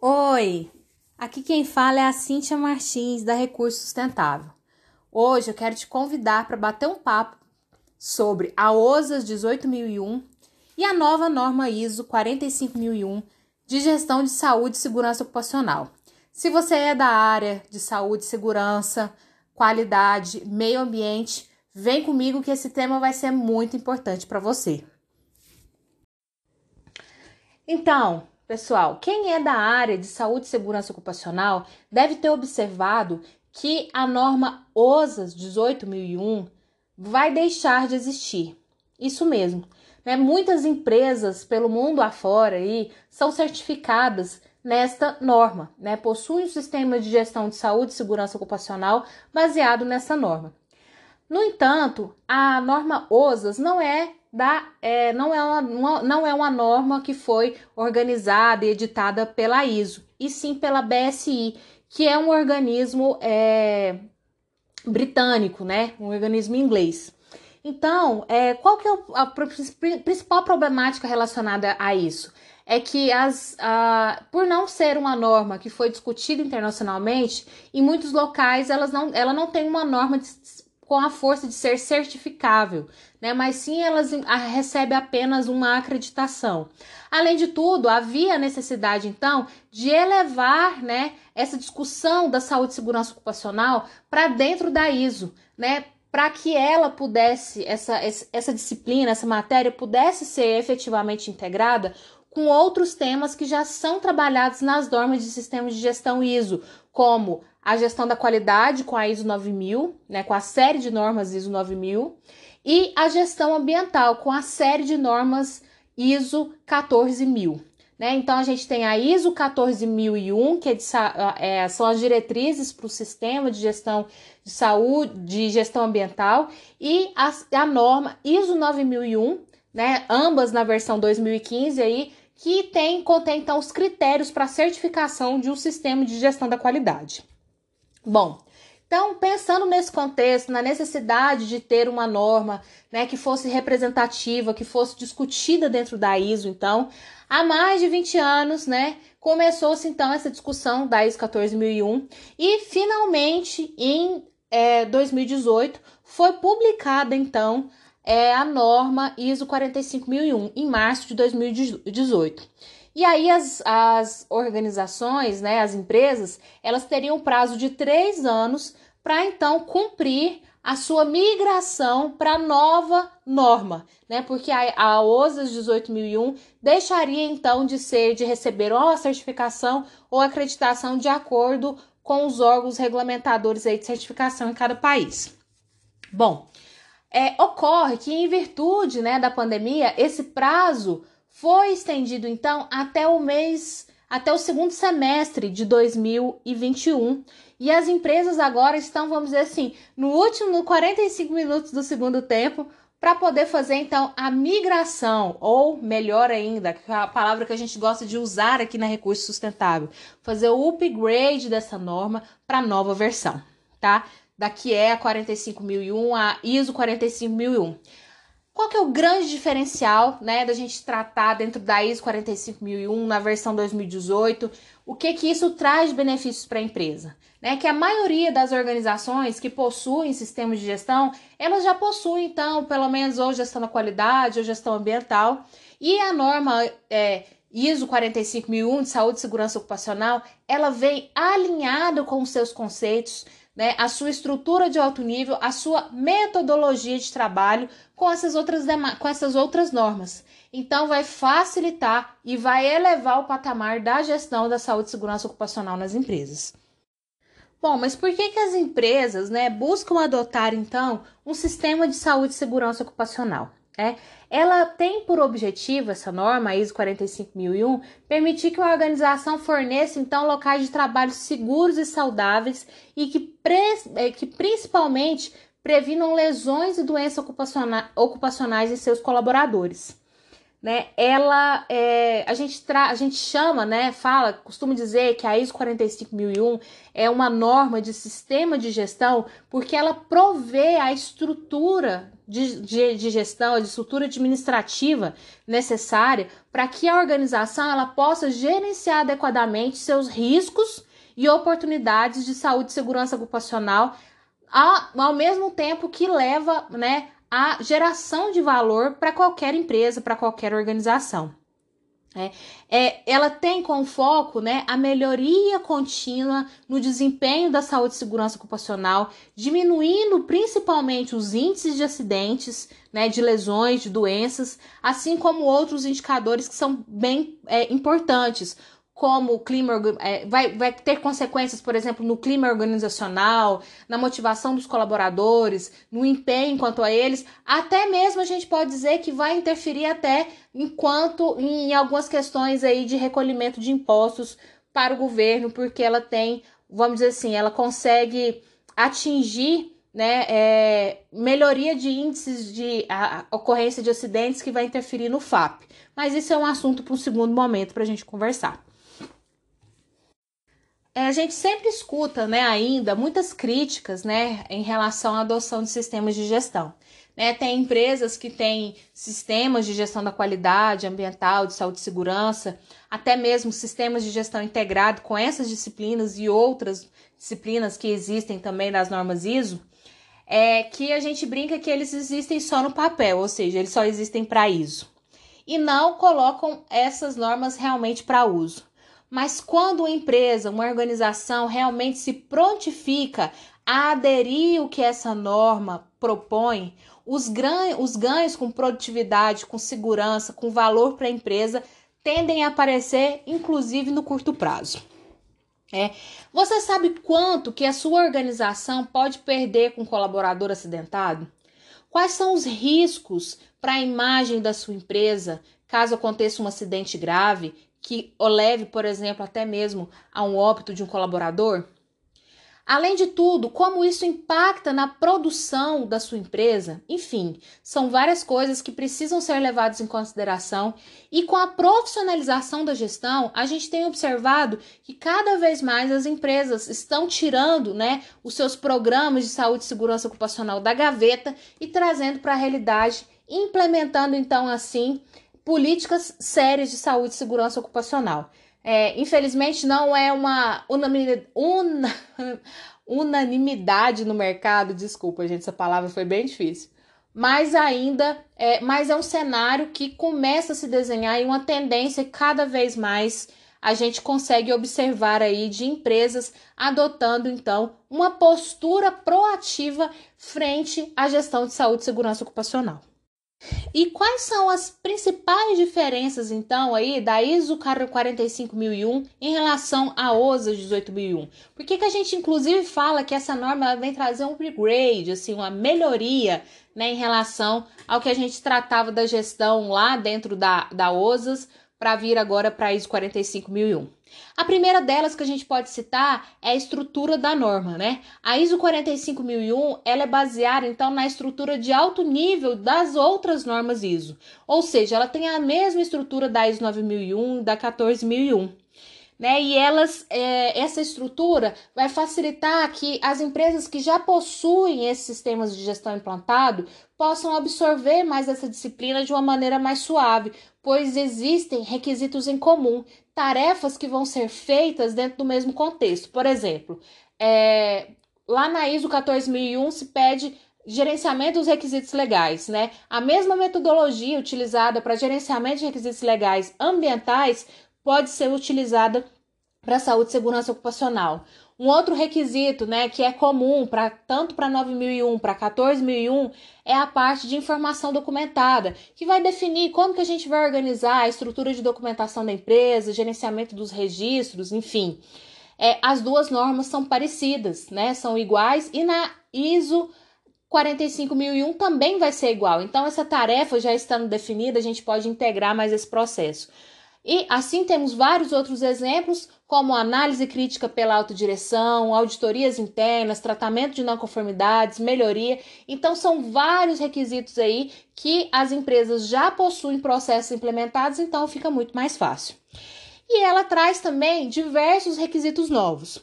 Oi, aqui quem fala é a Cíntia Martins da Recurso Sustentável. Hoje eu quero te convidar para bater um papo sobre a OSAS 18001 e a nova norma ISO 45001 de gestão de saúde e segurança ocupacional. Se você é da área de saúde, segurança, qualidade, meio ambiente, vem comigo que esse tema vai ser muito importante para você. Então, Pessoal, quem é da área de saúde e segurança ocupacional deve ter observado que a norma OSAS 18001 vai deixar de existir. Isso mesmo. Né? Muitas empresas pelo mundo afora aí são certificadas nesta norma, né? possuem um sistema de gestão de saúde e segurança ocupacional baseado nessa norma. No entanto, a norma OSAS não é da, é, não, é uma, não é uma norma que foi organizada e editada pela ISO, e sim pela BSI, que é um organismo é, britânico, né? Um organismo inglês. Então, é, qual que é a principal problemática relacionada a isso? É que as, a, por não ser uma norma que foi discutida internacionalmente, em muitos locais elas não, ela não tem uma norma de, com a força de ser certificável, né? Mas sim elas recebem apenas uma acreditação. Além de tudo, havia necessidade então de elevar, né, essa discussão da saúde e segurança ocupacional para dentro da ISO, né? Para que ela pudesse, essa, essa disciplina, essa matéria pudesse ser efetivamente integrada com outros temas que já são trabalhados nas normas de sistemas de gestão ISO, como a gestão da qualidade com a ISO 9000, né, com a série de normas ISO 9000, e a gestão ambiental com a série de normas ISO 14000. Né? Então a gente tem a ISO 14001, que é de, é, são as diretrizes para o sistema de gestão de saúde, de gestão ambiental, e a, a norma ISO 9001, né? ambas na versão 2015 aí, que tem, contém então os critérios para certificação de um sistema de gestão da qualidade. Bom, então, pensando nesse contexto, na necessidade de ter uma norma né, que fosse representativa, que fosse discutida dentro da ISO, então, há mais de 20 anos, né, começou-se então essa discussão da ISO 14001 e finalmente em é, 2018 foi publicada então é, a norma ISO 45001 em março de 2018. E aí as, as organizações, né, as empresas, elas teriam um prazo de três anos para então cumprir a sua migração para a nova norma, né? Porque a, a OSAS 18001 deixaria então de ser de receber ou a certificação ou acreditação de acordo com os órgãos regulamentadores aí de certificação em cada país. Bom, é, ocorre que em virtude né, da pandemia esse prazo foi estendido então até o mês, até o segundo semestre de 2021. E as empresas agora estão, vamos dizer assim, no último 45 minutos do segundo tempo para poder fazer então a migração, ou melhor ainda, é a palavra que a gente gosta de usar aqui na Recurso Sustentável, fazer o upgrade dessa norma para nova versão, tá? Daqui é a 45001, a ISO 45001. Qual que é o grande diferencial, né, da gente tratar dentro da ISO 45001 na versão 2018? O que que isso traz de benefícios para a empresa? Né, que a maioria das organizações que possuem sistemas de gestão, elas já possuem, então, pelo menos ou gestão da qualidade ou gestão ambiental. E a norma é, ISO 45001 de saúde e segurança ocupacional, ela vem alinhada com os seus conceitos, né, a sua estrutura de alto nível, a sua metodologia de trabalho com essas outras, com essas outras normas. Então, vai facilitar e vai elevar o patamar da gestão da saúde e segurança ocupacional nas empresas. Bom, mas por que, que as empresas né, buscam adotar, então, um sistema de saúde e segurança ocupacional? É, ela tem por objetivo, essa norma, a ISO 45001, permitir que uma organização forneça, então, locais de trabalho seguros e saudáveis e que, é, que principalmente previnam lesões e doenças ocupacionais em seus colaboradores. Né, ela é, a gente tra a gente chama, né, fala, costuma dizer que a ISO 45001 é uma norma de sistema de gestão porque ela provê a estrutura de, de, de gestão, a estrutura administrativa necessária para que a organização ela possa gerenciar adequadamente seus riscos e oportunidades de saúde e segurança ocupacional ao, ao mesmo tempo que leva, né, a geração de valor para qualquer empresa, para qualquer organização. É, é, ela tem como foco né, a melhoria contínua no desempenho da saúde e segurança ocupacional, diminuindo principalmente os índices de acidentes, né, de lesões, de doenças, assim como outros indicadores que são bem é, importantes, como o clima é, vai, vai ter consequências, por exemplo, no clima organizacional, na motivação dos colaboradores, no empenho quanto a eles, até mesmo a gente pode dizer que vai interferir até enquanto em algumas questões aí de recolhimento de impostos para o governo, porque ela tem, vamos dizer assim, ela consegue atingir né, é, melhoria de índices de a, a ocorrência de acidentes que vai interferir no FAP. Mas isso é um assunto para um segundo momento para a gente conversar. É, a gente sempre escuta, né, ainda muitas críticas, né, em relação à adoção de sistemas de gestão. Né, tem empresas que têm sistemas de gestão da qualidade ambiental, de saúde e segurança, até mesmo sistemas de gestão integrado com essas disciplinas e outras disciplinas que existem também das normas ISO, é que a gente brinca que eles existem só no papel, ou seja, eles só existem para ISO. E não colocam essas normas realmente para uso. Mas quando uma empresa, uma organização realmente se prontifica a aderir o que essa norma propõe, os, ganhos, os ganhos com produtividade, com segurança, com valor para a empresa tendem a aparecer, inclusive no curto prazo. É. Você sabe quanto que a sua organização pode perder com um colaborador acidentado? Quais são os riscos para a imagem da sua empresa caso aconteça um acidente grave que o leve, por exemplo, até mesmo a um óbito de um colaborador? Além de tudo, como isso impacta na produção da sua empresa? Enfim, são várias coisas que precisam ser levadas em consideração e com a profissionalização da gestão, a gente tem observado que cada vez mais as empresas estão tirando, né, os seus programas de saúde e segurança ocupacional da gaveta e trazendo para a realidade, implementando então assim políticas sérias de saúde e segurança ocupacional. É, infelizmente, não é uma unanimidade no mercado, desculpa, gente, essa palavra foi bem difícil. Mas ainda, é, mas é um cenário que começa a se desenhar e uma tendência cada vez mais a gente consegue observar aí de empresas adotando então uma postura proativa frente à gestão de saúde e segurança ocupacional. E quais são as principais diferenças, então, aí da ISO 45001 em relação à OSA 18001? Por que, que a gente, inclusive, fala que essa norma vem trazer um upgrade, assim, uma melhoria né, em relação ao que a gente tratava da gestão lá dentro da, da OSAS para vir agora para a ISO 45001. A primeira delas que a gente pode citar é a estrutura da norma, né? A ISO 45001, ela é baseada então na estrutura de alto nível das outras normas ISO. Ou seja, ela tem a mesma estrutura da ISO 9001 e da 14001 né? E elas, é, essa estrutura vai facilitar que as empresas que já possuem esses sistemas de gestão implantado possam absorver mais essa disciplina de uma maneira mais suave, pois existem requisitos em comum, tarefas que vão ser feitas dentro do mesmo contexto. Por exemplo, é, lá na ISO 14001 se pede gerenciamento dos requisitos legais, né? A mesma metodologia utilizada para gerenciamento de requisitos legais ambientais pode ser utilizada para saúde e segurança ocupacional. Um outro requisito, né, que é comum para tanto para 9001 para 14001 é a parte de informação documentada, que vai definir como que a gente vai organizar a estrutura de documentação da empresa, gerenciamento dos registros, enfim. É, as duas normas são parecidas, né, são iguais e na ISO 45001 também vai ser igual. Então essa tarefa já estando definida, a gente pode integrar mais esse processo. E assim temos vários outros exemplos, como análise crítica pela autodireção, auditorias internas, tratamento de não conformidades, melhoria. Então, são vários requisitos aí que as empresas já possuem processos implementados, então fica muito mais fácil. E ela traz também diversos requisitos novos.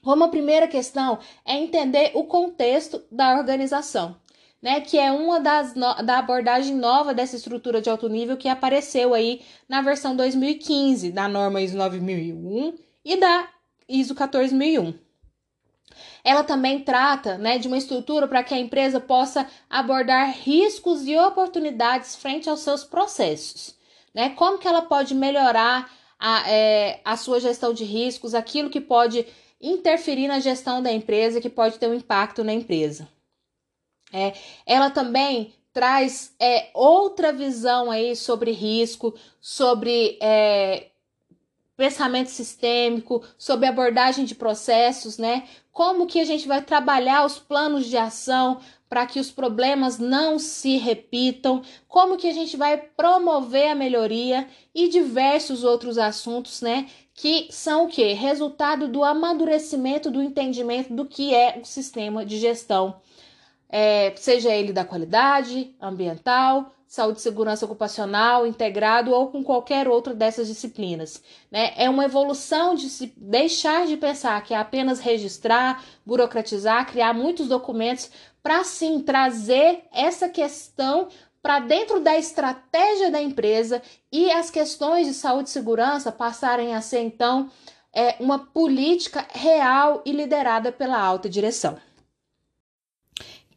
Uma primeira questão é entender o contexto da organização né, que é uma das no, da abordagem nova dessa estrutura de alto nível que apareceu aí na versão 2015 da norma ISO 9001 e da ISO 14001. Ela também trata né, de uma estrutura para que a empresa possa abordar riscos e oportunidades frente aos seus processos. Né? Como que ela pode melhorar a, é, a sua gestão de riscos, aquilo que pode interferir na gestão da empresa, que pode ter um impacto na empresa. É, ela também traz é, outra visão aí sobre risco, sobre é, pensamento sistêmico, sobre abordagem de processos, né? Como que a gente vai trabalhar os planos de ação para que os problemas não se repitam, como que a gente vai promover a melhoria e diversos outros assuntos, né? Que são o que? Resultado do amadurecimento do entendimento do que é o sistema de gestão é, seja ele da qualidade ambiental, saúde e segurança ocupacional, integrado ou com qualquer outra dessas disciplinas. Né? É uma evolução de se deixar de pensar que é apenas registrar, burocratizar, criar muitos documentos para sim trazer essa questão para dentro da estratégia da empresa e as questões de saúde e segurança passarem a ser então é, uma política real e liderada pela alta direção.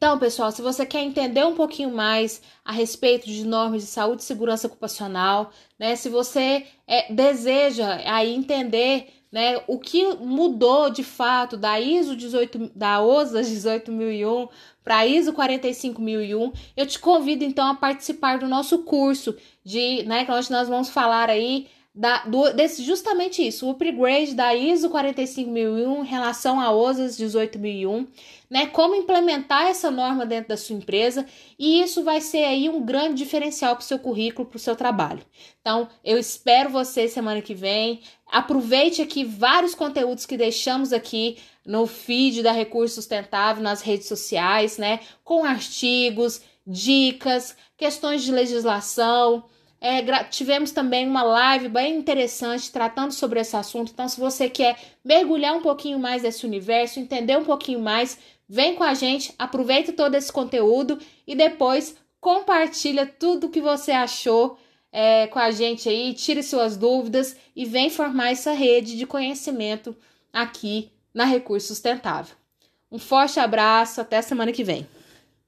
Então, pessoal, se você quer entender um pouquinho mais a respeito de normas de saúde e segurança ocupacional, né, se você é, deseja aí entender né, o que mudou de fato da ISO 18, da OSA 18001 para ISO 45001, eu te convido então a participar do nosso curso de, né, onde nós vamos falar aí da, do, desse, justamente isso, o upgrade da ISO 45001 em relação à OSAS 18001, né? Como implementar essa norma dentro da sua empresa e isso vai ser aí um grande diferencial para o seu currículo, para o seu trabalho. Então, eu espero você semana que vem. Aproveite aqui vários conteúdos que deixamos aqui no feed da Recurso Sustentável nas redes sociais, né? Com artigos, dicas, questões de legislação é, tivemos também uma live bem interessante tratando sobre esse assunto. Então, se você quer mergulhar um pouquinho mais nesse universo, entender um pouquinho mais, vem com a gente, aproveita todo esse conteúdo e depois compartilha tudo que você achou é, com a gente aí, tire suas dúvidas e vem formar essa rede de conhecimento aqui na Recurso Sustentável. Um forte abraço, até semana que vem.